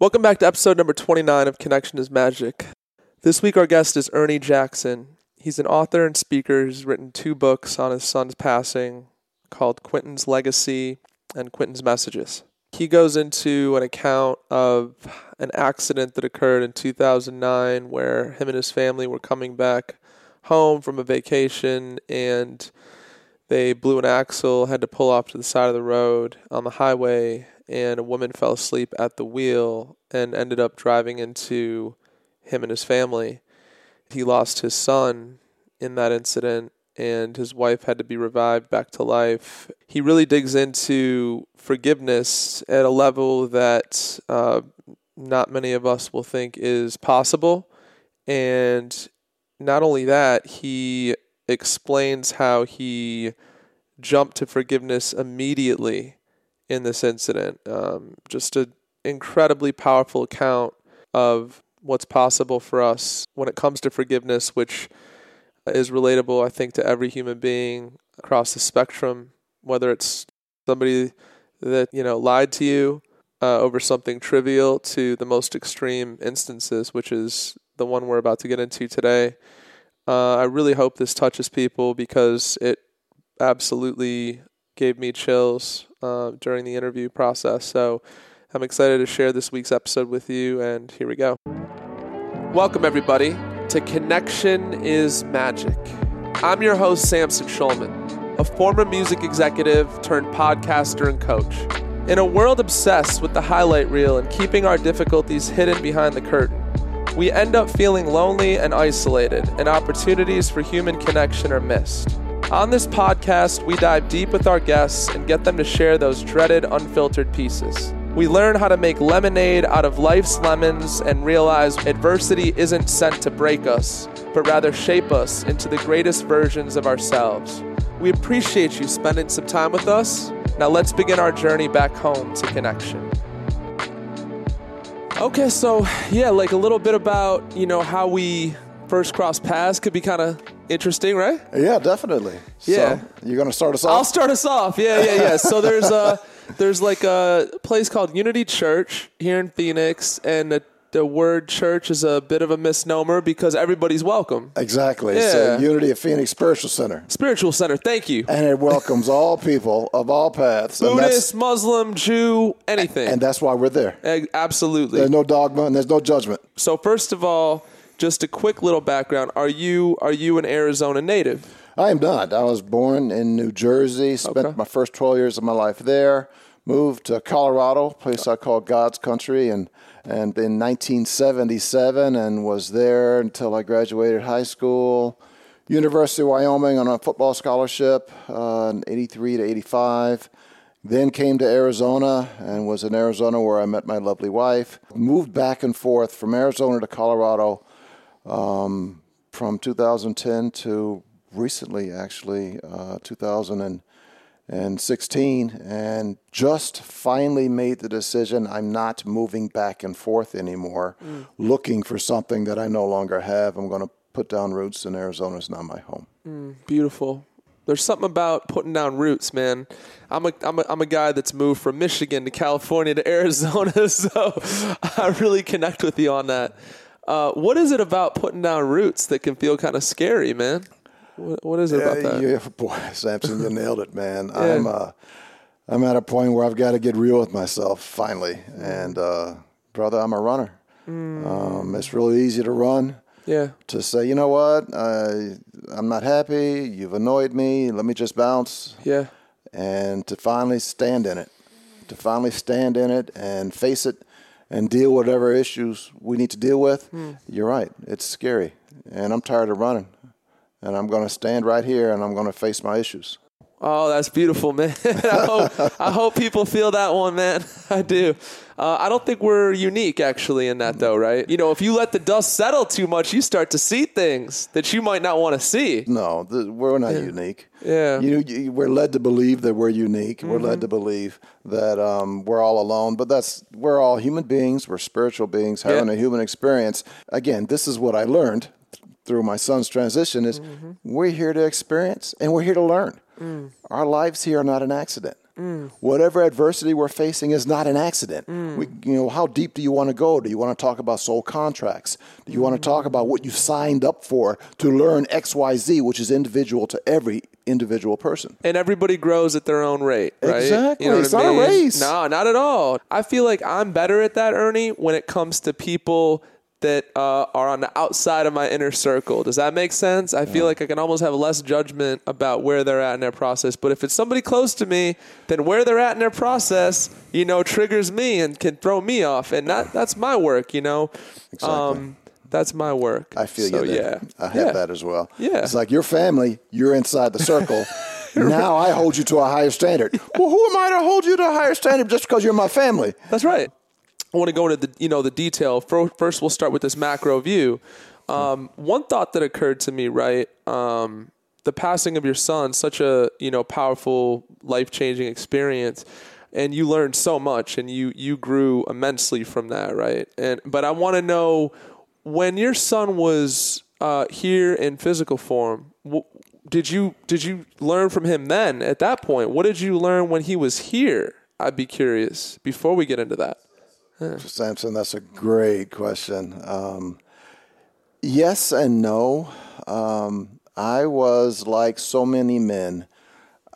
Welcome back to episode number 29 of Connection is Magic. This week, our guest is Ernie Jackson. He's an author and speaker He's written two books on his son's passing called Quentin's Legacy and Quentin's Messages. He goes into an account of an accident that occurred in 2009 where him and his family were coming back home from a vacation and they blew an axle, had to pull off to the side of the road on the highway, and a woman fell asleep at the wheel and ended up driving into him and his family. He lost his son in that incident, and his wife had to be revived back to life. He really digs into forgiveness at a level that uh, not many of us will think is possible. And not only that, he explains how he jumped to forgiveness immediately in this incident. Um, just an incredibly powerful account of what's possible for us when it comes to forgiveness, which is relatable, I think, to every human being across the spectrum, whether it's somebody that you know lied to you uh, over something trivial to the most extreme instances, which is the one we're about to get into today. Uh, I really hope this touches people because it absolutely gave me chills uh, during the interview process. So I'm excited to share this week's episode with you, and here we go. Welcome, everybody, to Connection is Magic. I'm your host, Samson Schulman, a former music executive turned podcaster and coach. In a world obsessed with the highlight reel and keeping our difficulties hidden behind the curtain, we end up feeling lonely and isolated, and opportunities for human connection are missed. On this podcast, we dive deep with our guests and get them to share those dreaded unfiltered pieces. We learn how to make lemonade out of life's lemons and realize adversity isn't sent to break us, but rather shape us into the greatest versions of ourselves. We appreciate you spending some time with us. Now let's begin our journey back home to connection. Okay, so yeah, like a little bit about, you know, how we first cross paths could be kind of interesting, right? Yeah, definitely. Yeah. So, you're going to start us off? I'll start us off. Yeah, yeah, yeah. So there's a there's like a place called Unity Church here in Phoenix, and the, the word church is a bit of a misnomer because everybody's welcome. Exactly. Yeah. the Unity of Phoenix Spiritual Center. Spiritual center. Thank you. And it welcomes all people of all paths. Buddhist, Muslim, Jew, anything. and that's why we're there. Absolutely. There's no dogma and there's no judgment. So first of all, just a quick little background. Are you are you an Arizona native? I am not. I was born in New Jersey, spent Okay. my first 12 years of my life there, moved to Colorado, a place I call God's country, and, and in 1977, and was there until I graduated high school. University of Wyoming on a football scholarship uh, in 83 to 85. Then came to Arizona and was in Arizona where I met my lovely wife. Moved back and forth from Arizona to Colorado um, from 2010 to recently, actually, uh, 2016, and just finally made the decision I'm not moving back and forth anymore, looking for something that I no longer have. I'm going to put down roots, and Arizona is not my home. Beautiful. There's something about putting down roots, man. I'm a, I'm a, I'm a guy that's moved from Michigan to California to Arizona, so I really connect with you on that. Uh, what is it about putting down roots that can feel kind of scary, man? What, what is it about that? yeah, boy, Samson, you nailed it, man. I'm uh, I'm at a point where I've got to get real with myself finally, and uh, brother, I'm a runner. Um, it's really easy to run. Yeah, to say, you know what, uh, I'm not happy. You've annoyed me. Let me just bounce, yeah, and to finally stand in it, to finally stand in it and face it, and deal whatever issues we need to deal with. Hmm. You're right. It's scary, and I'm tired of running, and I'm going to stand right here, and I'm going to face my issues. Oh, that's beautiful, man. I, hope, I hope people feel that one, man. I do. Uh, I don't think we're unique, actually, in that, though, right? You know, if you let the dust settle too much, you start to see things that you might not want to see. No, the, we're not unique. Yeah. You, you, we're led to believe that we're unique. We're led to believe that um, we're all alone, but that's we're all human beings. We're spiritual beings having Yeah. a human experience. Again, this is what I learned through my son's transition: is we're here to experience and we're here to learn. Mm. Our lives here are not an accident. Mm. Whatever adversity we're facing is not an accident. Mm. We, you know, how deep do you want to go? Do you want to talk about soul contracts? Do you want to talk about what you signed up for to learn X, Y, Z, which is individual to every individual person? and everybody grows at their own rate, right? Exactly. what It's I not a race. No, not at all. I feel like I'm better at that, Ernie, when it comes to people that uh, are on the outside of my inner circle. Does that make sense? I feel like I can almost have less judgment about where they're at in their process. But if it's somebody close to me, then where they're at in their process, you know, triggers me and can throw me off, and that that's my work, you know. Um, that's my work. I feel so, you there. Yeah, I have Yeah. that as well. Yeah. It's like your family, you're inside the circle. now I hold you to a higher standard. well, who am I to hold you to a higher standard just because you're my family? That's right. I want to go into the you know the detail. First, we'll start with this macro view. Um, one thought that occurred to me, right? Um, the passing of your son, such a you know powerful, life changing experience, and you learned so much, and you you grew immensely from that, right? And but I want to know when your son was uh, here in physical form. W- did you did you learn from him then? At that point, what did you learn when he was here? I'd be curious before we get into that. Samson, that's a great question. Um, yes and no. Um, I was like so many men.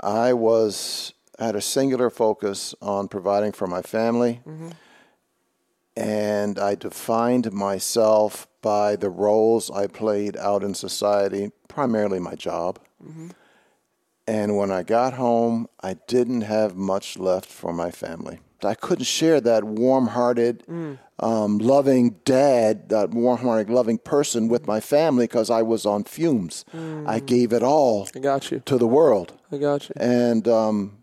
I was had a singular focus on providing for my family, and I defined myself by the roles I played out in society, primarily my job. And when I got home, I didn't have much left for my family. I couldn't share that warm hearted, um, loving dad, that warm hearted, loving person with my family because I was on fumes. I gave it all I got you. to the world. I got you. And, um,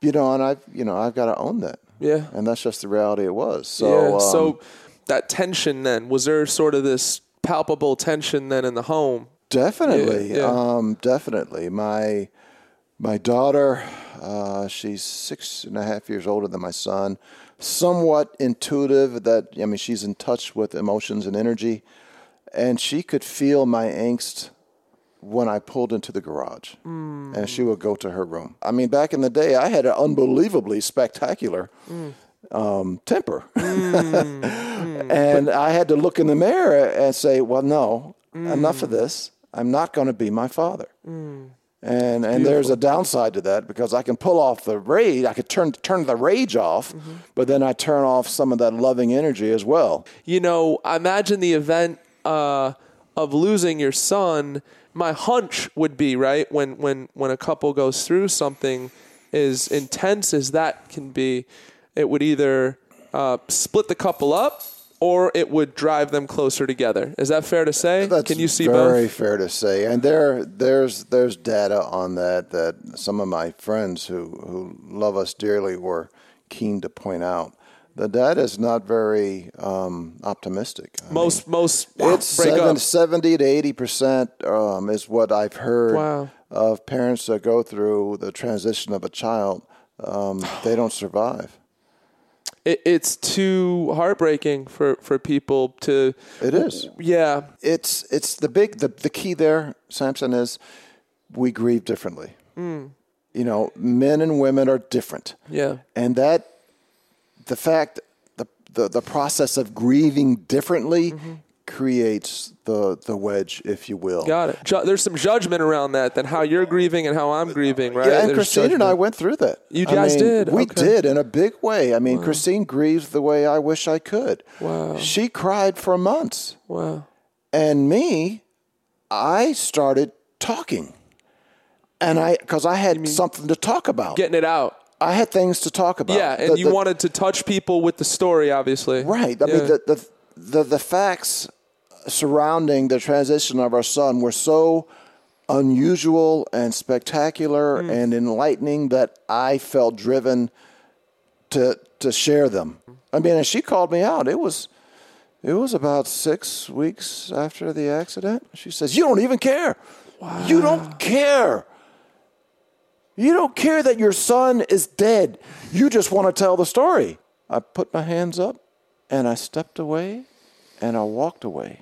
you know, and I've, you know, I've got to own that. Yeah. And that's just the reality it was. So, yeah. um, so that tension then was there sort of this palpable tension then in the home? Definitely, Yeah, yeah. Um, definitely. My my daughter, uh, she's six and a half years older than my son. Somewhat intuitive. That I mean, she's in touch with emotions and energy, and she could feel my angst when I pulled into the garage, mm. and she would go to her room. I mean, back in the day, I had an unbelievably spectacular. Mm. Um, temper, mm. and I had to look in the mirror and say, "Well, no, enough of this. I'm not going to be my father." And and there's a downside to that because I can pull off the rage. I could turn turn the rage off, but then I turn off some of that loving energy as well. You know, I imagine the event uh, of losing your son. My hunch would be right when when when a couple goes through something as intense as that can be, it would either uh, split the couple up or it would drive them closer together. Is that fair to say? That's can you see very both? Very fair to say, and there there's there's data on that that some of my friends who who love us dearly were keen to point out. The data is not very um, optimistic. I Most most It's break seven, up. 70 to 80 percent um, is what I've heard Wow. of parents that go through the transition of a child. Um, they don't survive. It, it's too heartbreaking for for people to. It is. Yeah, It's it's the big the, the key there, Samson, is we grieve differently. Mm. You know, men and women are different, yeah. and that the fact the the, the process of grieving differently Mm-hmm. Creates the the wedge, if you will. Got it. Ju- there's some judgment around that than how you're grieving and how I'm grieving, right? Yeah, and There's Christine and I went through that. You I guys mean, did? We Okay. did in a big way. I mean, Christine grieves the way I wish I could. Wow. She cried for months. Wow. And me, I started talking. And I, because I had something to talk about. Getting it out. I had things to talk about. Yeah, and The- you the- wanted to touch people with the story, obviously. Right. I Yeah. mean, the, the, the, the facts surrounding the transition of our son were so unusual and spectacular Hmm. and enlightening that I felt driven to to share them. I mean, and she called me out. It was it was about six weeks after the accident. She says, "You don't even care. You don't care. You don't care that your son is dead. You just want to tell the story." I put my hands up and I stepped away and I walked away.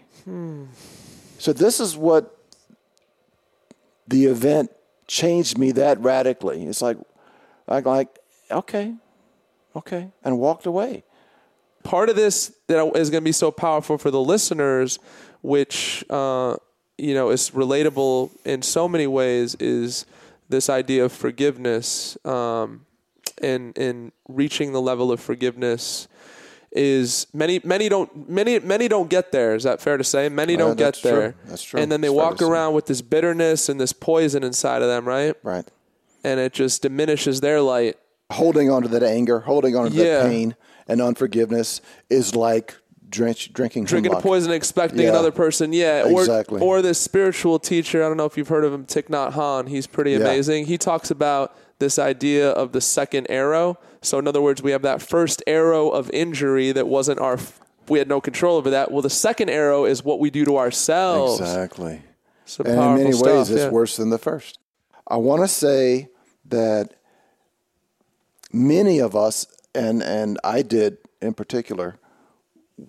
So this is what the event changed me that radically. It's like, like, like okay, okay, and walked away. part of this that is going to be so powerful for the listeners, which uh, you know is relatable in so many ways, is this idea of forgiveness um, and and reaching the level of forgiveness. Is many many don't many many don't get there. Is that fair to say? Many Uh, don't get true. there. That's true. And then they It's walk around with this bitterness and this poison inside of them, right? Right. And it just diminishes their light. Holding on to that anger, holding on to Yeah. that pain and unforgiveness is like drench, drinking drinking a poison, expecting Yeah. another person. Yeah, or Exactly. or this spiritual teacher. I don't know if you've heard of him, Thich Nhat Hanh. He's pretty Yeah. amazing. He talks about this idea of the second arrow. So in other words, we have that first arrow of injury that wasn't our. We had no control over that. Well, the second arrow is what we do to ourselves. Exactly. Some And in many stuff, ways, it's yeah. worse than the first. I want to say that many of us, and, and I did in particular,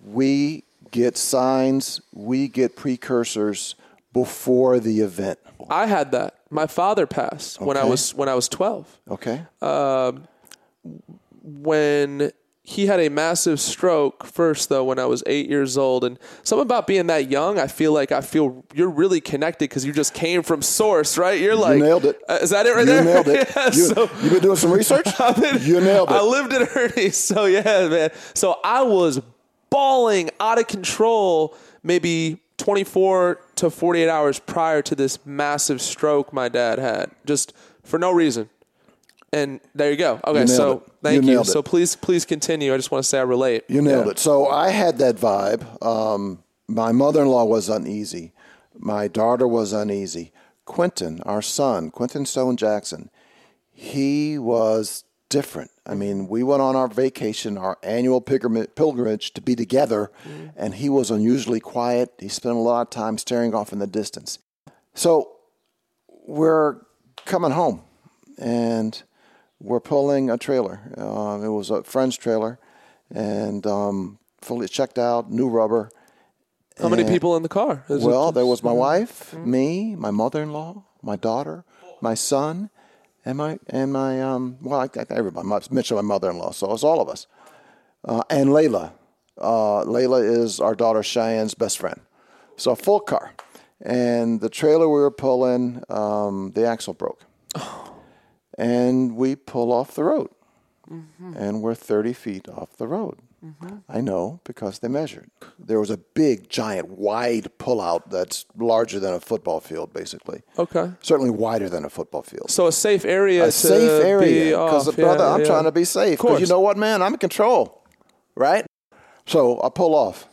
we get signs, we get precursors before the event. I had that. My father passed when I Okay. was when I was twelve. Okay? when he had a massive stroke first though when I was eight years old and something about being that young I feel like I feel you're really connected because you just came from source right you're like nailed it. Uh, is that it right you there nailed it. yeah, you, so have been doing some research? you nailed it. I lived in Ernie so yeah man so I was bawling out of control maybe 24 to 48 hours prior to this massive stroke my dad had just for no reason and there you go okay nailed so it. thank You you, so please please continue i just want to say i relate You nailed Yeah. it. So I had that vibe. Um, my mother in law was uneasy. My daughter was uneasy. Quentin, our son, Quentin Stone Jackson, he was different. I mean, we went on our vacation, our annual pilgrimage to be together, and he was unusually quiet. He spent a lot of time staring off in the distance. So we're coming home, and we're pulling a trailer. Um, it was a friend's trailer, and um, fully checked out, new rubber. how many people in the car Is Well, just- there was my wife, me, my mother-in-law, my daughter, my son, and my and my um. Well, I, I, everybody. I mentioned my mother-in-law, so it's all of us. Uh, and Layla, uh, Layla is our daughter Cheyenne's best friend. So a full car, and the trailer we were pulling, um, the axle broke, and we pull off the road, and we're thirty feet off the road. I know because they measured. There was a big, giant, wide pullout that's larger than a football field, basically. okay Certainly wider than a football field. so a safe area A to safe area. Because, brother, yeah, I'm yeah. trying to be safe. Because you know what, man? I'm in control, right? So I pull off.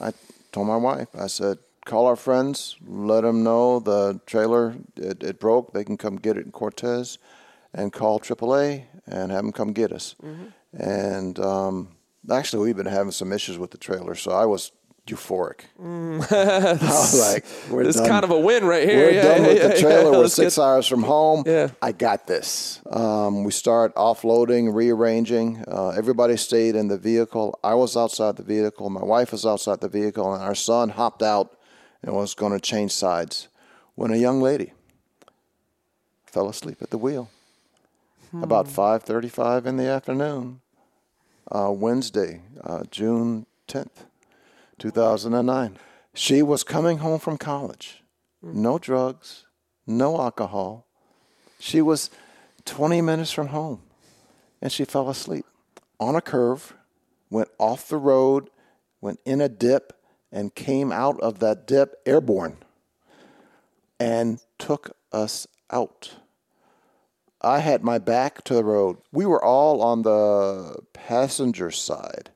I told my wife, I said, call our friends, let them know the trailer, it, it broke. They can come get it in Cortez and call AAA and have them come get us. Mm-hmm. And um, actually, we've been having some issues with the trailer, so I was euphoric. I was like, we're it's done. kind of a win right here We're yeah, done yeah, with yeah, the trailer. We're six get- hours from home. Yeah. I got this. Um, we start offloading, rearranging. Uh, everybody stayed in the vehicle. I was outside the vehicle. My wife was outside the vehicle, and our son hopped out and was going to change sides when a young lady fell asleep at the wheel. About Hmm. 5:35 in the afternoon, uh, Wednesday, uh, June 10th, 2009. She was coming home from college. No drugs, no alcohol. She was 20 minutes from home and she fell asleep on a curve, went off the road, went in a dip, and came out of that dip airborne and took us out. I had my back to the road. We were all on the passenger side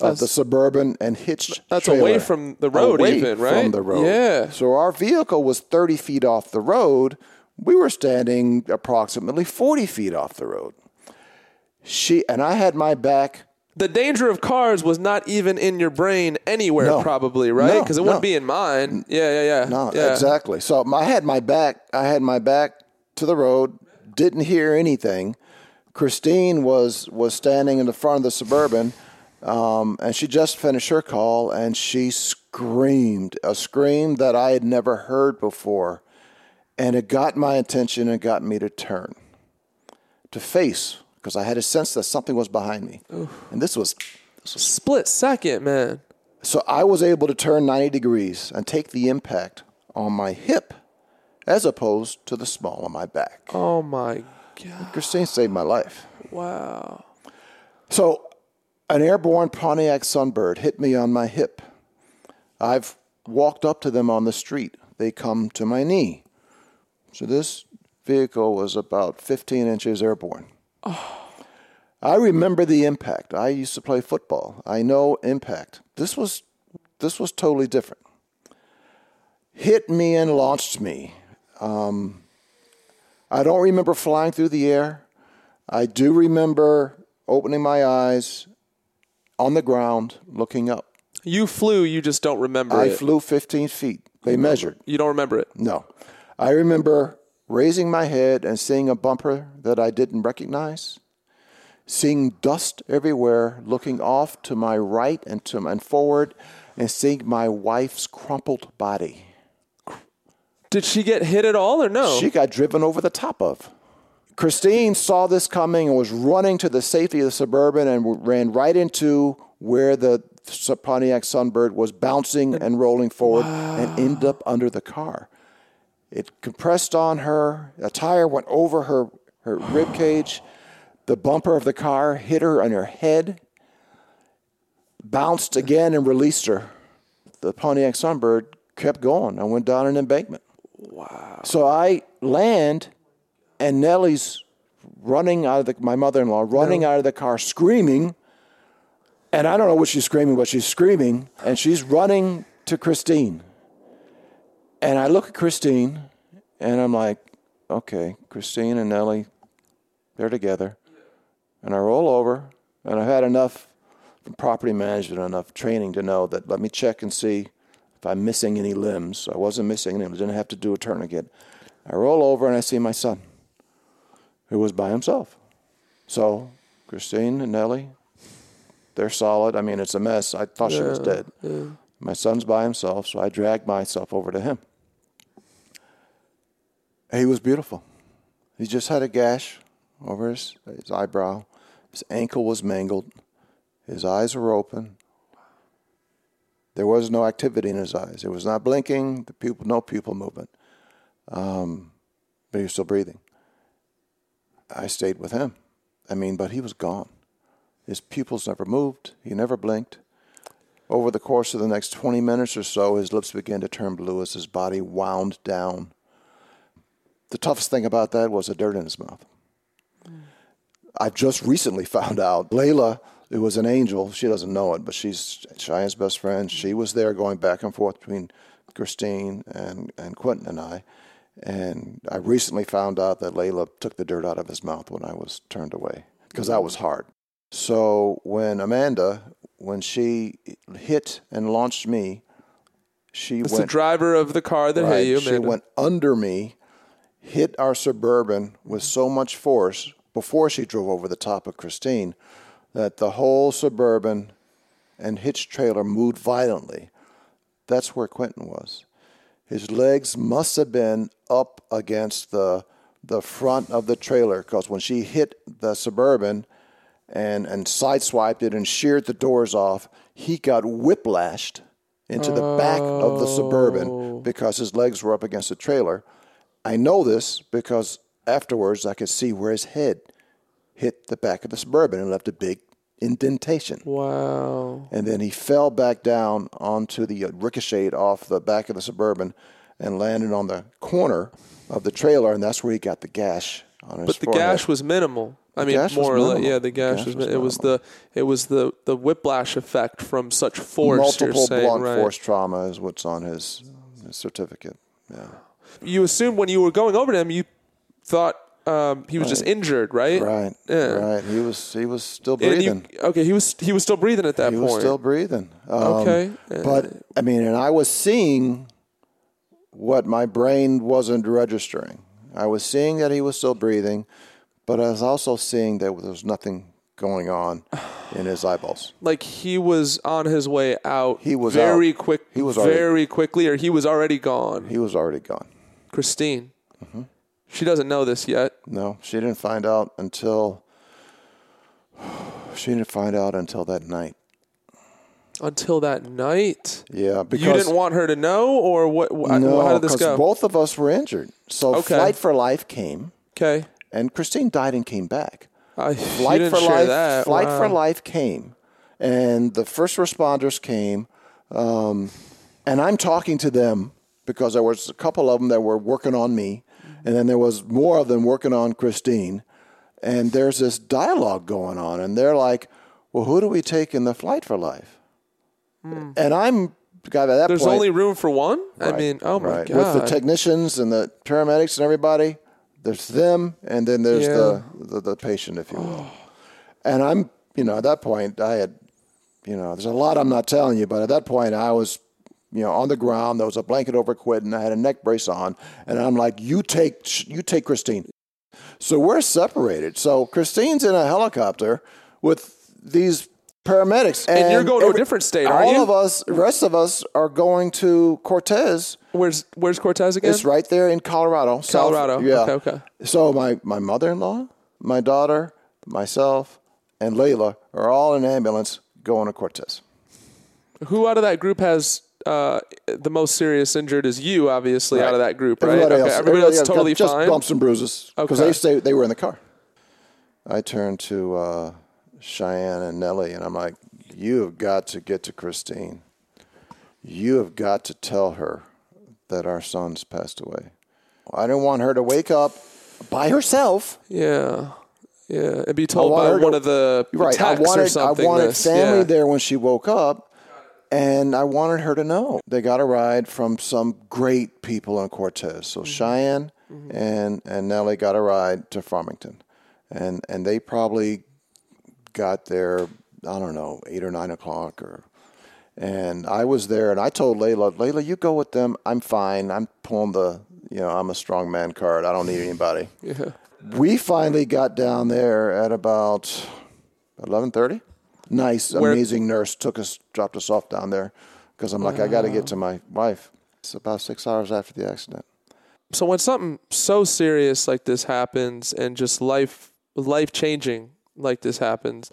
of the suburban and hitched. that's trailer. away from the road Away even, right? From the road. Yeah. So our vehicle was 30 feet off the road. We were standing approximately 40 feet off the road. She and I had my back. the danger of cars was not even in your brain anywhere No. probably right No, because it wouldn't no. be in mine yeah yeah yeah No, yeah. exactly. So I had my back. I had my back to the road. Didn't hear anything. Christine was was standing in the front of the suburban, um, and she just finished her call, and she screamed a scream that I had never heard before, and it got my attention and got me to turn, to face because I had a sense that something was behind me. And this was Split second, man. so I was able to turn 90 degrees and take the impact on my hip as opposed to the small on my back. Oh my god. Christine saved my life. Wow. So, an airborne Pontiac Sunbird hit me on my hip. I've walked up to them on the street. They come to my knee. So, this vehicle was about 15 inches airborne. Oh. I remember the impact. I used to play football. I know impact. This was this was totally different. Hit me and launched me. Um, I don't remember flying through the air. I do remember opening my eyes on the ground, looking up. You flew, you just don't remember I it. flew 15 feet. They measured. You don't remember it. No. I remember raising my head and seeing a bumper that I didn't recognize, seeing dust everywhere, looking off to my right and to and forward, and seeing my wife's crumpled body. Did she get hit at all or no? She got driven over the top of. Christine saw this coming and was running to the safety of the suburban and ran right into where the Pontiac Sunbird was bouncing and rolling forward and ended up under the car. It compressed on her. A tire went over her, her rib cage. The bumper of the car hit her on her head, bounced again and released her. The Pontiac Sunbird kept going and went down an embankment. Wow. So I land, and Nellie's running out of the, my mother in law, running out of the car, screaming. And I don't know what she's screaming, but she's screaming, and she's running to Christine. And I look at Christine, and I'm like, okay, Christine and Nellie, they're together. And I roll over, and I've had enough from property management, enough training to know that let me check and see if I'm missing any limbs. I wasn't missing any limbs, didn't have to do a tourniquet. I roll over, and I see my son, who was by himself. So Christine and Nellie, they're solid. I mean, it's a mess. I thought she was dead. My son's by himself, so I dragged myself over to him. He was beautiful. He just had a gash over his, his eyebrow. His ankle was mangled. His eyes were open. There was no activity in his eyes. It was not blinking. The pupil, no pupil movement. Um, but he was still breathing. I stayed with him. I mean, but he was gone. His pupils never moved. He never blinked. Over the course of the next 20 minutes or so, his lips began to turn blue as his body wound down. The toughest thing about that was the dirt in his mouth. I've just recently found out Layla, who was an angel, she doesn't know it, but she's Cheyenne's best friend. She was there going back and forth between Christine and, and Quentin and I. And I recently found out that Layla took the dirt out of his mouth when I was turned away because that was hard. So when Amanda, when she hit and launched me, she it's the driver of the car that right, hit you, she went under me, hit our suburban with so much force before she drove over the top of Christine that the whole suburban and hitch trailer moved violently. That's where Quentin was. His legs must have been up against the the front of the trailer because when she hit the suburban and and sideswiped it and sheared the doors off, he got whiplashed into the back of the suburban oh. because his legs were up against the trailer. I know this because afterwards I could see where his head hit the back of the suburban and left a big indentation. wow. And then he fell back down onto the uh, ricocheted off the back of the suburban and landed on the corner of the trailer, and that's where he got the gash on his But the forehead. gash was minimal. I mean, more or less. Yeah, the gash, Gash was. was it was the it was the the whiplash effect from such force. multiple saying, blunt right? force trauma is what's on his, his certificate. Yeah. You assumed when you were going over to him, you thought um, he was just injured, right? Right. Yeah. Right. He was he was still And you, breathing. okay, he was he was still breathing at that he point. He was still breathing. Um, Okay. But I mean, and I was seeing what my brain wasn't registering. I was seeing that he was still breathing, but I was also seeing that there was nothing going on in his eyeballs. like he was on his way out. He was very out. quick. He was already- very quickly, or he was already gone. He was already gone. Christine, Mm-hmm. She doesn't know this yet. No, she didn't find out until She didn't find out until that night. Until that night, Yeah, because you didn't want her to know, or what? wh- no, how did this go? Because both of us were injured. So Okay. Flight for Life came, okay, and Christine died and came back. I, Flight didn't for share Life, that. Flight Wow. for Life came, and the first responders came, um, and I'm talking to them because there was a couple of them that were working on me, and then there was more of them working on Christine, and there's this dialogue going on, and they're like, "Well, who do we take in the Flight for Life?" Hmm. And I'm got at that. There's point. only room for one. I mean, oh my right. god! With the technicians and the paramedics and everybody, there's them, and then there's the, the the patient, if you will. and I'm, you know, at that point, I had, you know, there's a lot I'm not telling you, but at that point, I was, you know, on the ground. There was a blanket over Quentin. I had a neck brace on, and I'm like, "You take, you take Christine." So we're separated. So Christine's in a helicopter with these paramedics, and, you're going to a different state, aren't all you? of us, rest of us, are going to Cortez. where's Where's Cortez again? It's right there in Colorado. South- Colorado. yeah. Okay, okay. So my, my mother-in-law, my daughter, myself, and Layla are all in an ambulance going to Cortez. Who out of that group has uh, the most serious injured? Is you, obviously, out of that group, right? Everybody okay. else, everybody else is else totally just fine. bumps and bruises because Okay. they say they were in the car. I turned to uh, Cheyenne and Nellie, and I'm like, "You have got to get to Christine. You have got to tell her that our son's passed away. I don't want her to wake up by herself." Yeah, yeah, and be told by her to- one of the Right. I wanted. I wanted this. family yeah. there when she woke up, and I wanted her to know. They got a ride from some great people in Cortez. Mm-hmm. So Cheyenne and and Nellie got a ride to Farmington, and and they probably got there. I don't know, eight or nine o'clock, or. And I was there, and I told Layla, Layla, you go with them. I'm fine. I'm pulling the, you know, I'm a strong man card. I don't need anybody Yeah. we finally got down there at about 11:30. Nice, Where- amazing nurse took us, dropped us off down there because I'm like, I got to get to my wife. It's about six hours after the accident. So when something so serious like this happens, and just life life changing like this happens,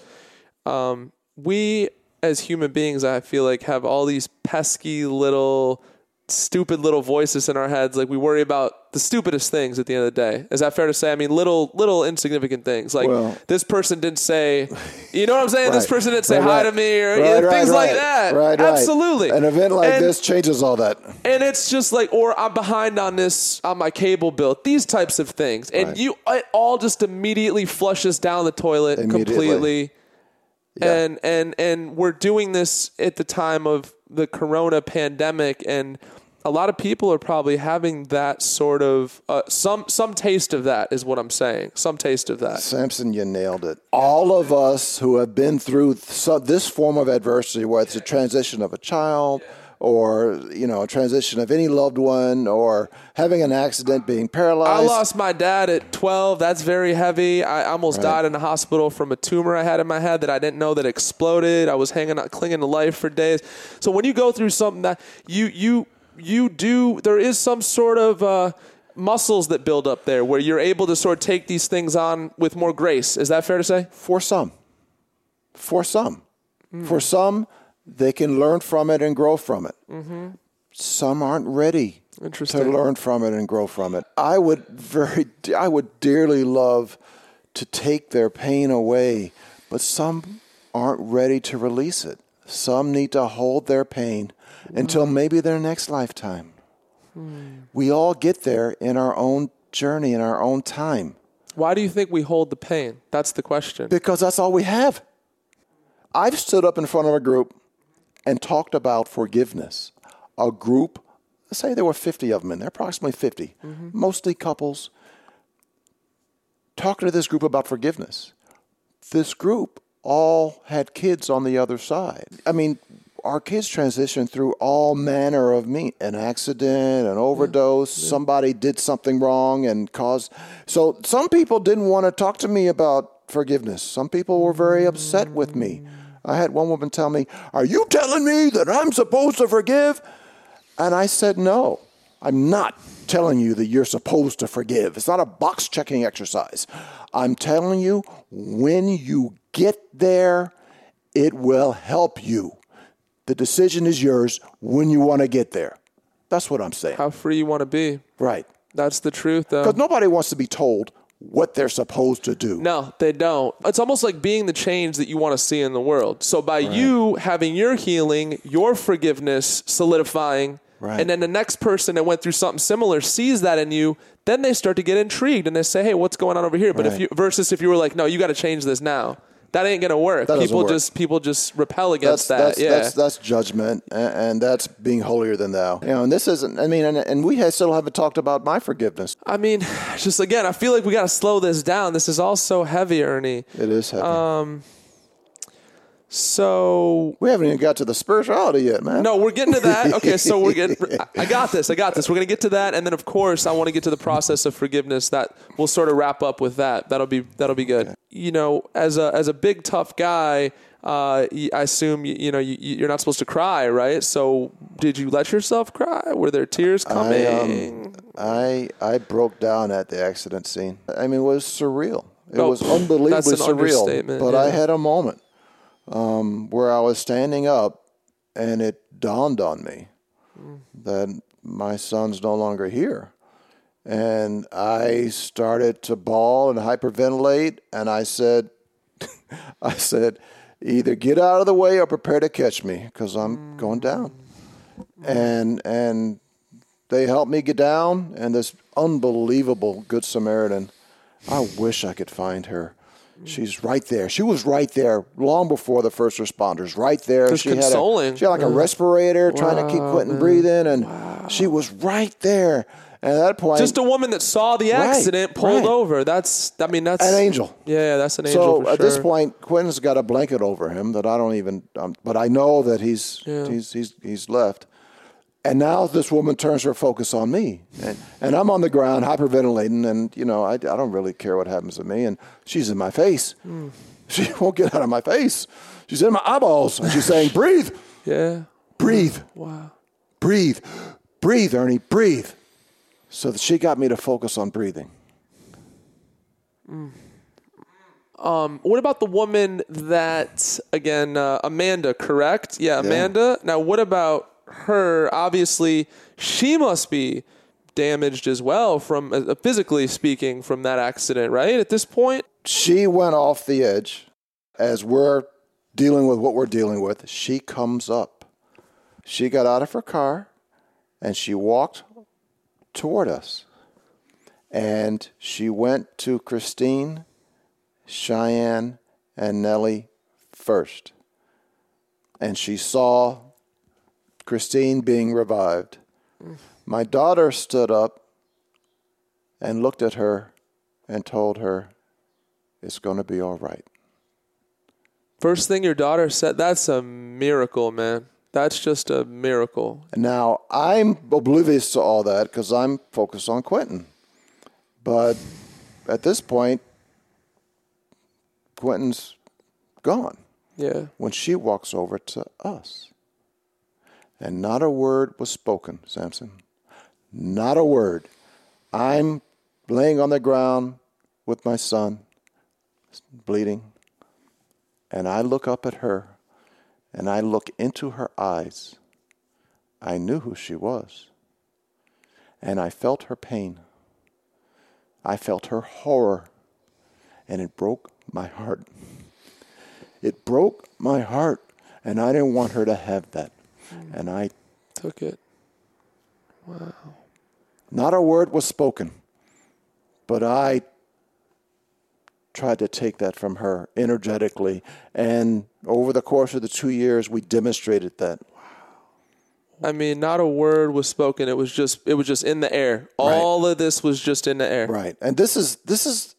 um, we as human beings, I feel like, have all these pesky little, stupid little voices in our heads. Like we worry about the stupidest things at the end of the day. Is that fair to say? I mean, little, little insignificant things. Like Well- this person didn't say, you know what I'm saying? This person didn't say Right, hi right. to me or Right, yeah, right, things like right. that. Right, right. Absolutely. An event like And- this changes all that. and it's just like, or I'm behind on this on my cable bill. These types of things, and Right. you it all just immediately flushes down the toilet completely. And and and we're doing this at the time of the corona pandemic, and a lot of people are probably having that sort of uh, some some taste of that is what I'm saying. Some taste of that. Samson, you nailed it. All of us who have been through this form of adversity, whether it's a transition of a child or you know a transition of any loved one or having an accident, being paralyzed. I lost my dad at 12. That's very heavy. I almost died in the hospital from a tumor I had in my head that I didn't know that exploded. I was hanging out, clinging to life for days. So when you go through something that you you you do, there is some sort of uh, muscles that build up there where you're able to sort of take these things on with more grace. Is that fair to say? For some. For some. For some, they can learn from it and grow from it. Some aren't ready to learn from it and grow from it. I would very, I would dearly love to take their pain away, but some aren't ready to release it. Some need to hold their pain until mm. maybe their next lifetime. Hmm. We all get there in our own journey, in our own time. Why do you think we hold the pain? That's the question. Because that's all we have. I've stood up in front of a group and talked about forgiveness. A group, let's say there were 50 of them in there, approximately 50, mm-hmm. mostly couples, talking to this group about forgiveness. This group all had kids on the other side. I mean, our kids transition through all manner of me an accident, an overdose, somebody did something wrong and caused. So some people didn't want to talk to me about forgiveness. Some people were very upset with me. I had one woman tell me, Are you telling me that I'm supposed to forgive? And I said, No. I'm not telling you that you're supposed to forgive. It's not a box checking exercise. I'm telling you, when you get there, it will help you. The decision is yours when you want to get there. That's what I'm saying. How free you want to be. Right. That's the truth, though. Because nobody wants to be told what they're supposed to do. No, they don't. It's almost like being the change that you want to see in the world. So by you having your healing, your forgiveness solidifying, Right. and then the next person that went through something similar sees that in you, then they start to get intrigued and they say, "Hey, what's going on over here?" But if you versus if you were like, "No, you got to change this now." That ain't gonna work. That people work. just people just repel That's against that. that's, yeah. that's that's judgment, and, and that's being holier than thou. You know, and this isn't. I mean, and, and we still haven't talked about my forgiveness. I mean, just again, I feel like we got to slow this down. This is all so heavy, Ernie. It is heavy. Um, So we haven't even got to the spirituality yet, man. No, we're getting to that. Okay, so we're getting. I got this. I got this. We're gonna get to that, and then of course I want to get to the process of forgiveness. That we'll sort of wrap up with that. That'll be that'll be good. You know, as a as a big tough guy, uh, I assume you, you know you, you're not supposed to cry, right? So did you let yourself cry? Were there tears coming? I, um, I I broke down at the accident scene. I mean, it was surreal. It Oh, was unbelievably that's an surreal. But I had a moment um, where I was standing up, and it dawned on me that my son's no longer here. And I started to bawl and hyperventilate, and I said, I said, either get out of the way or prepare to catch me because I'm going down. And and they helped me get down, and this unbelievable good Samaritan. I wish I could find her. She's right there. She was right there long before the first responders. Right there. She had a, she had like a respirator, trying to keep Quentin breathing, and she was right there. And at that point, Just a woman that saw the accident pulled right. over. That's. I mean, that's an angel. Yeah, that's an angel. So at this point, Quentin's got a blanket over him that I don't even. Um, but I know that he's Yeah. he's he's he's left. And now this woman turns her focus on me, and, and I'm on the ground hyperventilating, and you know I, I don't really care what happens to me, and she's in my face. Hmm. She won't get out of my face. She's in my eyeballs, and she's saying, "Breathe, Yeah. breathe, Wow. breathe, breathe, Ernie, breathe." So that she got me to focus on breathing. Um, What about the woman that again, uh, Amanda? Correct? Yeah, Amanda. Now, what about her? Obviously, she must be damaged as well from uh, physically speaking from that accident, right? At this point, she went off the edge as we're dealing with what we're dealing with. She comes up. She got out of her car and she walked toward us. And she went to Christine, Cheyenne, and Nellie first. And she saw Christine being revived. My daughter stood up and looked at her and told her, it's going to be all right. first thing your daughter said, "That's a miracle, man. That's just a miracle." Now, I'm oblivious to all that because I'm focused on Quentin. But at this point, Quentin's gone Yeah. when she walks over to us. And not a word was spoken, Samson. Not a word. I'm laying on the ground with my son, bleeding, and I look up at her and I look into her eyes. I knew who she was, and I felt her pain. I felt her horror, and it broke my heart. It broke my heart, and I didn't want her to have that. And I, Took it. Wow. Not a word was spoken, but I tried to take that from her energetically. And over the course of the two years, we demonstrated that. I mean, not a word was spoken. It was just it was just in the air. All of this was just in the air. Right. And this is this is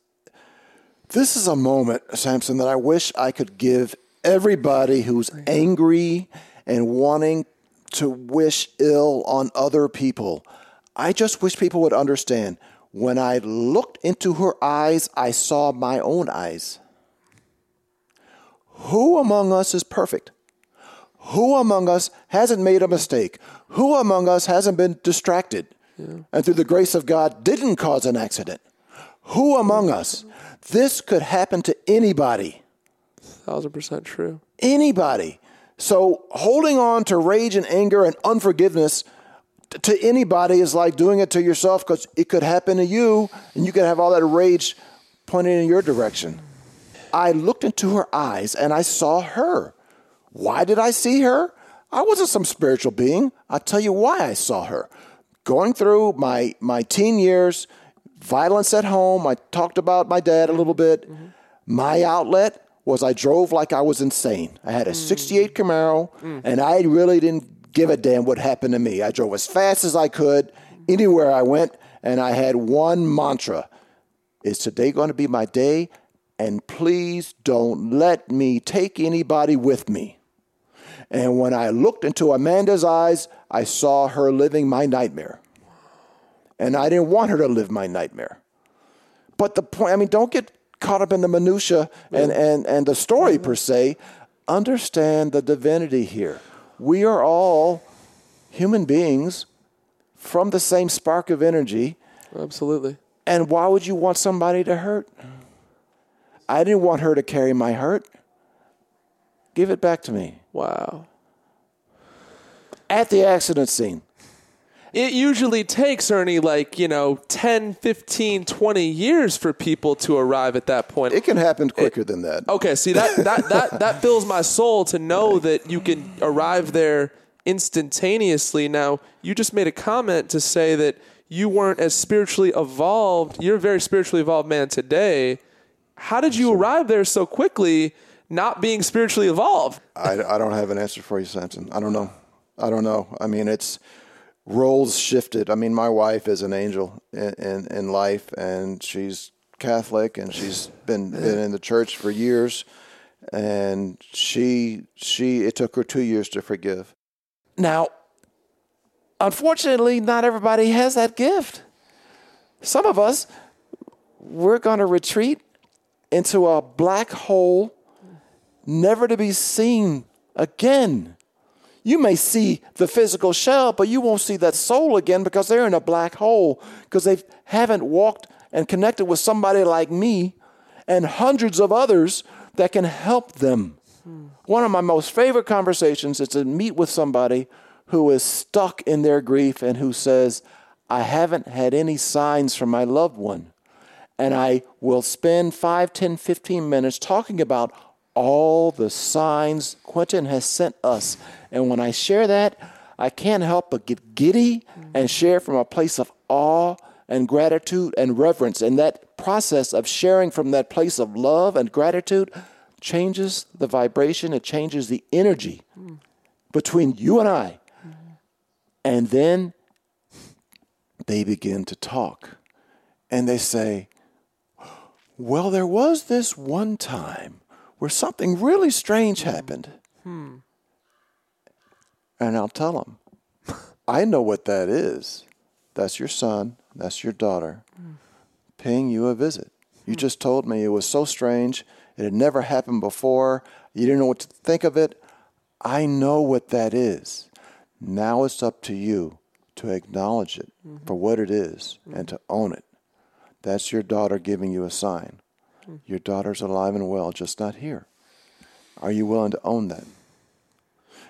this is a moment, Samson, that I wish I could give everybody who's angry and wanting to wish ill on other people. I just wish people would understand. When I looked into her eyes, I saw my own eyes. Who among us is perfect? Who among us hasn't made a mistake? Who among us hasn't been distracted? and through the grace of God didn't cause an accident. Who among us? This could happen to anybody. Thousand percent true. Anybody. So holding on to rage and anger and unforgiveness to anybody is like doing it to yourself because it could happen to you and you could have all that rage pointed in your direction. I looked into her eyes and I saw her. Why did I see her? I wasn't some spiritual being. I'll tell you why I saw her. Going through my, my teen years, violence at home, I talked about my dad a little bit. Mm-hmm. My outlet was I drove like I was insane. I had a mm. 68 Camaro mm. and I really didn't give a damn what happened to me. I drove as fast as I could anywhere I went and I had one mantra. Is today going to be my day? And please don't let me take anybody with me. And when I looked into Amanda's eyes, I saw her living my nightmare. And I didn't want her to live my nightmare. But the point, I mean, don't get caught up in the minutia and, and, and the story mm-hmm. per se. Understand the divinity here. We are all human beings from the same spark of energy. Absolutely. And why would you want somebody to hurt? I didn't want her to carry my hurt. Give it back to me. Wow. At the accident scene. It usually takes Ernie like, you know, 10, 15, 20 years for people to arrive at that point. It can happen quicker than that. Okay, see that that that that fills my soul to know that you can arrive there instantaneously. Now, you just made a comment to say that you weren't as spiritually evolved. You're a very spiritually evolved man today. How did you arrive there so quickly, not being spiritually evolved? I, I don't have an answer for you, Samson. I don't know. I don't know. I mean, it's roles shifted. I mean, my wife is an angel in, in, in life, and she's Catholic, and she's been been in the church for years. And she she it took her two years to forgive. Now, unfortunately, not everybody has that gift. Some of us, we're going to retreat into a black hole, never to be seen again. You may see the physical shell, but you won't see that soul again because they're in a black hole because they haven't walked and connected with somebody like me and hundreds of others that can help them. One of my most favorite conversations is to meet with somebody who is stuck in their grief and who says, I haven't had any signs from my loved one. And I will spend 5, 10, 15 minutes talking about all the signs Quentin has sent us. And when I share that, I can't help but get giddy and share from a place of awe and gratitude and reverence. And that process of sharing from that place of love and gratitude changes the vibration, it changes the energy between you and I. And then they begin to talk and they say, Well, there was this one time where something really strange happened. Hmm. And I'll tell them, I know what that is. That's your son, that's your daughter paying you a visit. You just told me it was so strange. It had never happened before. You didn't know what to think of it. I know what that is. Now it's up to you to acknowledge it for what it is and to own it. That's your daughter giving you a sign. Your daughter's alive and well, just not here. Are you willing to own that?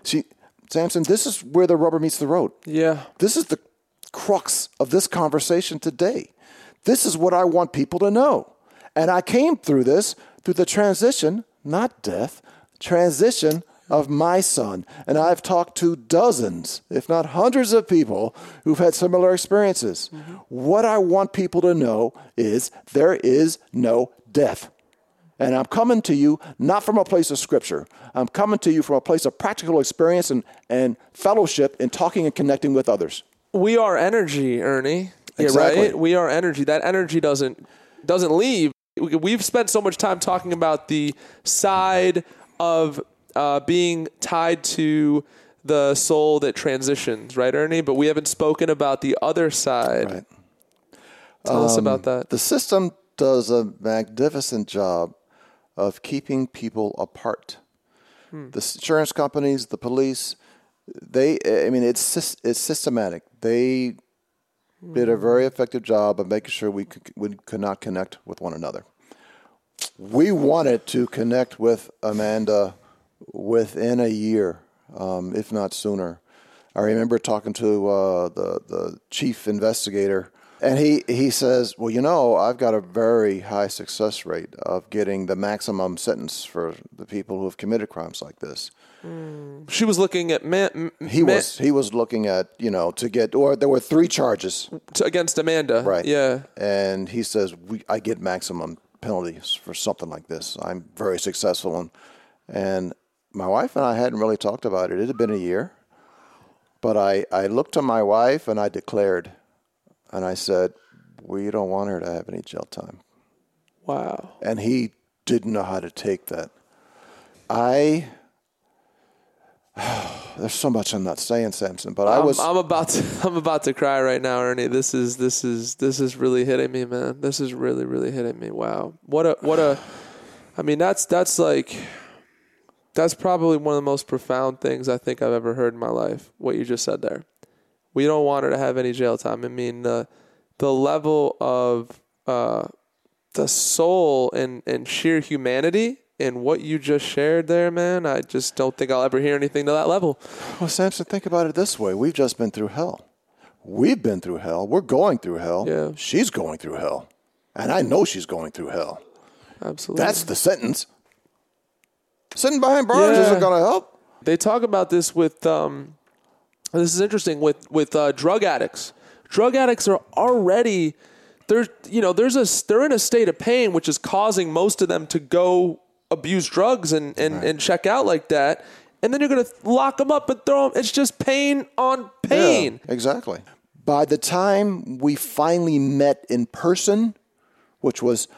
See, Samson, this is where the rubber meets the road. Yeah. This is the crux of this conversation today. This is what I want people to know. And I came through this through the transition, not death, transition of my son. And I've talked to dozens, if not hundreds of people who've had similar experiences. Mm-hmm. What I want people to know is there is no death. And I'm coming to you not from a place of scripture. I'm coming to you from a place of practical experience and, and fellowship in talking and connecting with others. We are energy, Ernie. Yeah, Exactly. right? We are energy. That energy doesn't doesn't leave. We- We've spent so much time talking about the side of uh, being tied to the soul that transitions, right, Ernie? But we haven't spoken about the other side. Right. Tell us about that. The system does a magnificent job of keeping people apart. The insurance companies, the police, they, I mean, it's, it's systematic. They did a very effective job of making sure we could, we could not connect with one another. We wanted to connect with Amanda within a year, um, if not sooner. I remember talking to uh, the the chief investigator, and he he says, "Well, you know, I've got a very high success rate of getting the maximum sentence for the people who have committed crimes like this." Hmm. She was looking at man, He was he was looking at you know to get or there were three charges, against Amanda. right? Yeah. and he says we I get maximum penalties for something like this. I'm very successful, and and my wife and I hadn't really talked about it. It had been a year, but I I looked to my wife and I declared, and I said we don't want her to have any jail time, Wow. and he didn't know how to take that. I. There's so much I'm not saying, Samson, but I I'm, was I'm about to I'm about to cry right now, Ernie. This is this is this is really hitting me, man. This is really really hitting me. Wow. What a what a I mean, that's that's like that's probably one of the most profound things I think I've ever heard in my life. What you just said there. We don't want her to have any jail time. I mean, the the level of uh, the soul and and sheer humanity in what you just shared there, man. I just don't think I'll ever hear anything to that level. Well, Samson, think about it this way. We've just been through hell. We've been through hell. We're going through hell. Yeah. She's going through hell. And I know she's going through hell. Absolutely. That's the sentence. Sitting behind bars Yeah. isn't going to help. They talk about this with um, this is interesting with with uh, drug addicts. Drug addicts are already they're you know there's a they're in a state of pain which is causing most of them to go abuse drugs and and, and check out like that. And then you're gonna lock them up and throw them. It's just pain on pain. Yeah, exactly. By the time we finally met in person, which was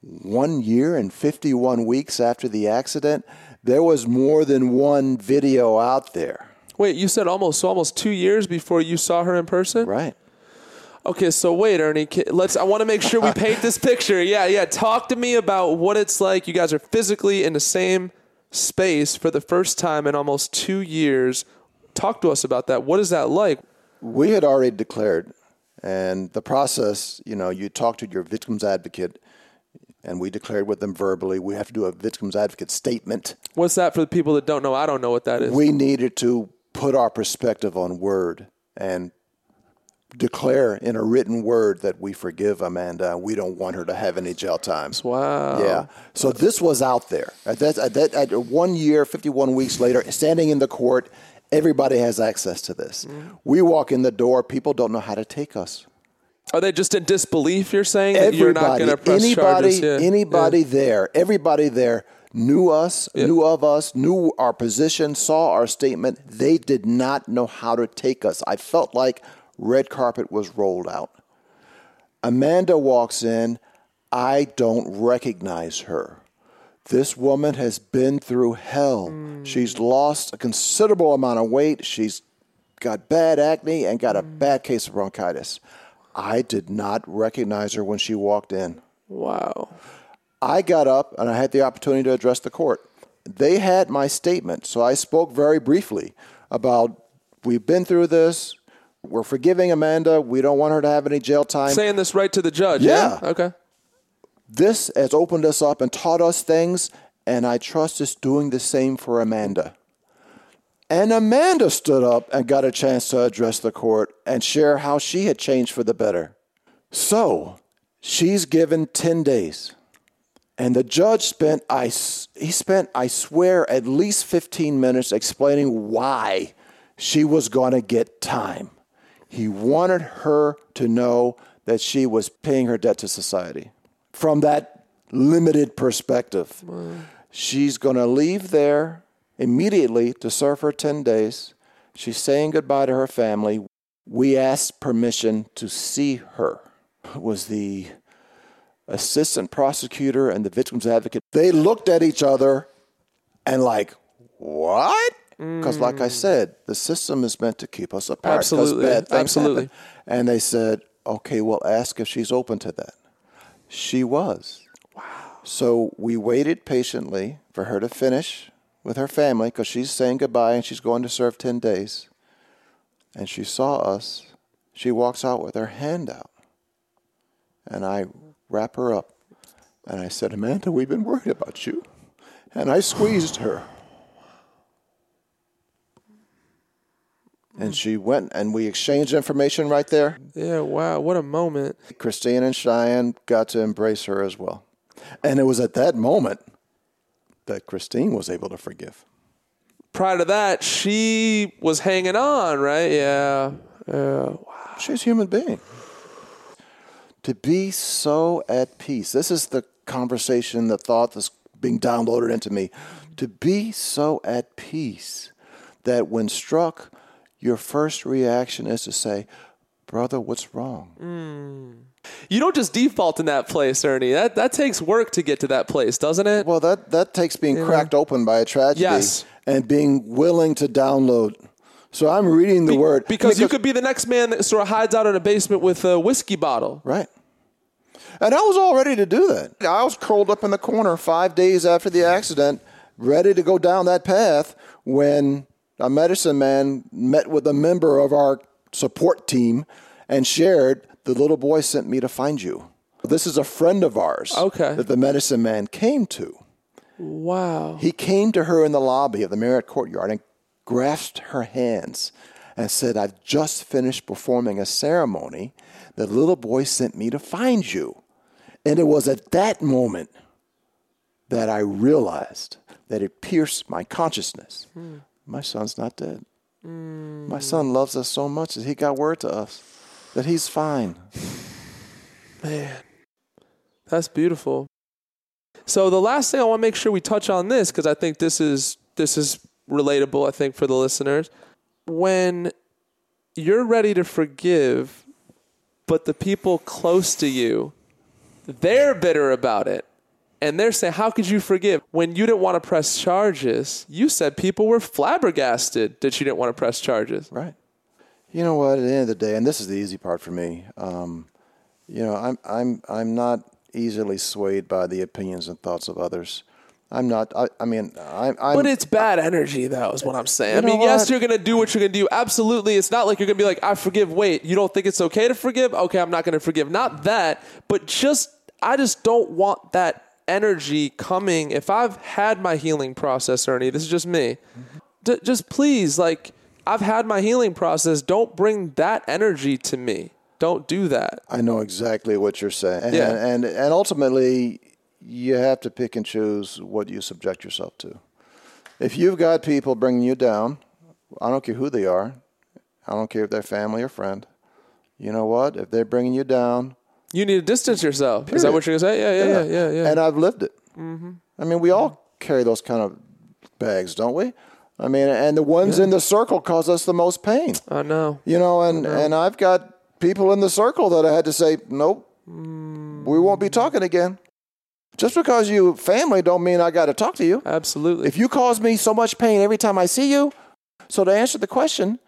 one year and 51 weeks after the accident, there was more than one video out there. Wait, you said almost so almost two years before you saw her in person. Right. Okay, so wait, Ernie. Let's. I want to make sure we paint this picture. Yeah, yeah. Talk to me about what it's like. You guys are physically in the same space for the first time in almost two years. Talk to us about that. What is that like? We had already declared, and the process, you know, you talk to your victim's advocate, and we declared with them verbally. We have to do a victim's advocate statement. What's that for the people that don't know? I don't know what that is. We needed to put our perspective on word and declare in a written word that we forgive Amanda and we don't want her to have any jail time. wow. Yeah. So this was out there. At that, at that, at one year, 51 weeks later, standing in the court, everybody has access to this. Mm-hmm. We walk in the door, people don't know how to take us. Are they just in disbelief? You're saying that you're not going to press anybody, charges? Yeah, anybody there, everybody there knew us, knew of us, knew our position, saw our statement. They did not know how to take us. I felt like red carpet was rolled out. Amanda walks in. I don't recognize her. This woman has been through hell. Hmm. She's lost a considerable amount of weight. She's got bad acne and got a hmm. bad case of bronchitis. I did not recognize her when she walked in. Yeah. Wow. I got up and I had the opportunity to address the court. They had my statement, so I spoke very briefly about we've been through this. We're forgiving Amanda. We don't want her to have any jail time. Saying this right to the judge. Yeah. Okay. This has opened us up and taught us things, and I trust it's doing the same for Amanda. And Amanda stood up and got a chance to address the court and share how she had changed for the better. So she's given 10 days. And the judge spent, I, he spent, I swear, at least 15 minutes explaining why she was going to get time. He wanted her to know that she was paying her debt to society from that limited perspective. She's going to leave there immediately to serve her 10 days. She's saying goodbye to her family. We asked permission to see her. It was the assistant prosecutor and the victim's advocate. They looked at each other and like, what? Because, like I said, the system is meant to keep us apart. Absolutely. Absolutely. happen. And they said, okay, we'll ask if she's open to that. She was. Wow. So we waited patiently for her to finish with her family because she's saying goodbye and she's going to serve 10 days. And she saw us She walks out with her hand out. And I wrap her up. And I said, Amanda, we've been worried about you. And I squeezed her. And she went and we exchanged information right there. Yeah, wow, what a moment. Christine and Cheyenne got to embrace her as well. And it was at that moment that Christine was able to forgive. Prior to that, she was hanging on, right? Yeah. Yeah. Wow. She's a human being. To be so at peace. This is the conversation, the thought that's being downloaded into me. To be so at peace that when struck, your first reaction is to say, Brother, what's wrong? Mm. You don't just default in that place, Ernie. That that takes work to get to that place, doesn't it? Well, that, that takes being cracked open by a tragedy Yes. and being willing to download. So I'm reading the word. because you could be the next man that sort of hides out in a basement with a whiskey bottle. Right. And I was all ready to do that. I was curled up in the corner five days after the accident, ready to go down that path when a medicine man met with a member of our support team and shared the little boy sent me to find you. This is a friend of ours Okay. that the medicine man came to. Wow. He came to her in the lobby of the Marriott Courtyard and grasped her hands and said, I've just finished performing a ceremony. The little boy sent me to find you. And it was at that moment that I realized that it pierced my consciousness. My son's not dead. My son loves us so much that he got word to us that he's fine. Man, that's beautiful. So the last thing I want to make sure we touch on this because I think this is this is relatable. I think for the listeners, when you're ready to forgive, but the people close to you, they're bitter about it. And they're saying, How could you forgive? When you didn't want to press charges, you said people were flabbergasted that you didn't want to press charges. Right. You know what? At the end of the day, and this is the easy part for me. Um, you know, I'm I'm I'm not easily swayed by the opinions and thoughts of others. I'm not. I, I mean, I'm. I'm But it's bad energy, though, is what I'm saying. You I mean, know yes, what? you're going to do what you're going to do. Absolutely. It's not like you're going to be like, I forgive. Wait, you don't think it's okay to forgive? Okay, I'm not going to forgive. Not that, but just, I just don't want that energy coming. If I've had my healing process, Ernie, this is just me. Mm-hmm. D- just please, like, I've had my healing process. Don't bring that energy to me. Don't do that. I know exactly what you're saying, and, Yeah. and and ultimately, you have to pick and choose what you subject yourself to. If you've got people bringing you down, I don't care who they are. I don't care if they're family or friend. You know what? If they're bringing you down, You need to distance yourself. Is that what you're going to say? Yeah, yeah, yeah, yeah. yeah. And I've lived it. Mm-hmm. I mean, we all carry those kind of bags, don't we? I mean, and the ones in the circle cause us the most pain. I know. You know, and and I've got people in the circle that I had to say, nope, we won't be talking again. Just because you family don't mean I got to talk to you. Absolutely. If you cause me so much pain every time I see you, so to answer the question,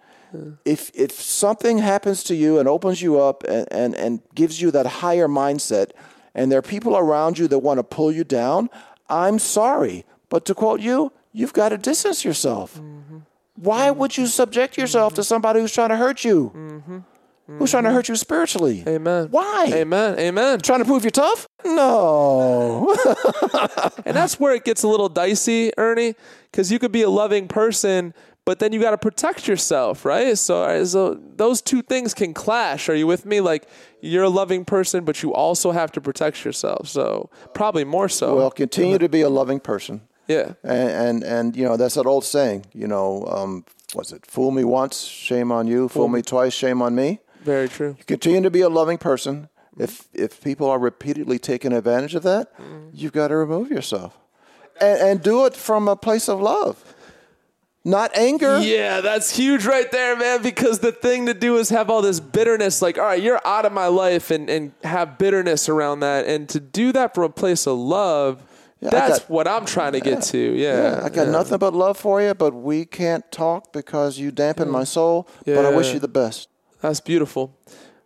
if if something happens to you and opens you up and, and, and gives you that higher mindset, and there are people around you that want to pull you down, I'm sorry. But to quote you, you've got to distance yourself. Mm-hmm. Why mm-hmm. would you subject yourself to mm-hmm. somebody who's trying to hurt you? Who's trying to hurt you spiritually? Amen. Why? Amen. Amen. Trying to prove you're tough? No. And that's where it gets a little dicey, Ernie, because you could be a loving person, but then you got to protect yourself, right? So, so those two things can clash. Are you with me? Like you're a loving person, but you also have to protect yourself. So probably more so. well, continue to be a loving person. yeah. And, and and you know that's that old saying. You know, um, what's it? Fool me once, shame on you. Fool me twice, shame on me. Very true. You Continue to be a loving person. If if people are repeatedly taking advantage of that, mm-hmm. you've got to remove yourself, and, and do it from a place of love, not anger. Yeah, that's huge right there, man. Because the thing to do is have all this bitterness, like, all right, you're out of my life, and, and have bitterness around that. And to do that from a place of love, I that's got- what I'm trying to get to. Yeah. I got nothing but love for you, but we can't talk because you dampen my soul. But I wish you the best. That's beautiful.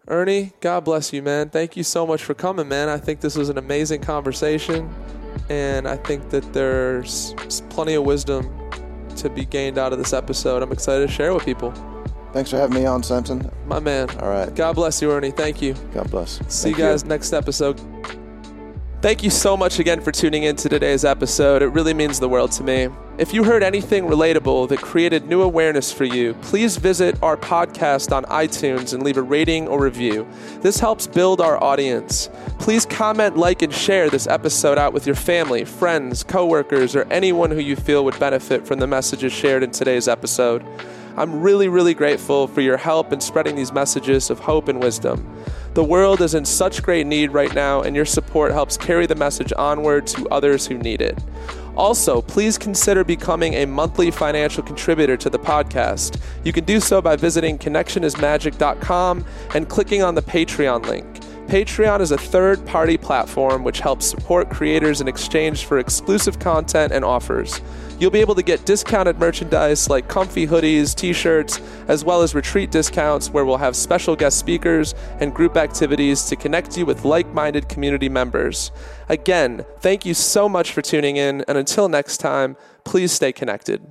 Ernie, God bless you, man. Thank you so much for coming, man. I think this was an amazing conversation, and I think that there's plenty of wisdom to be gained out of this episode. I'm excited to share with people. Thanks for having me on, Samson. My man. All right. God bless you, Ernie. Thank you. God bless. See Thank you guys next episode. Thank you so much again for tuning in to today's episode. It really means the world to me. If you heard anything relatable that created new awareness for you, please visit our podcast on iTunes and leave a rating or review. This helps build our audience. Please comment, like, and share this episode out with your family, friends, coworkers, or anyone who you feel would benefit from the messages shared in today's episode. I'm really, really grateful for your help in spreading these messages of hope and wisdom. The world is in such great need right now, and your support helps carry the message onward to others who need it. Also, please consider becoming a monthly financial contributor to the podcast. You can do so by visiting connectionismagic.com and clicking on the Patreon link. Patreon is a third party platform which helps support creators in exchange for exclusive content and offers. You'll be able to get discounted merchandise like comfy hoodies, t shirts, as well as retreat discounts where we'll have special guest speakers and group activities to connect you with like minded community members. Again, thank you so much for tuning in, and until next time, please stay connected.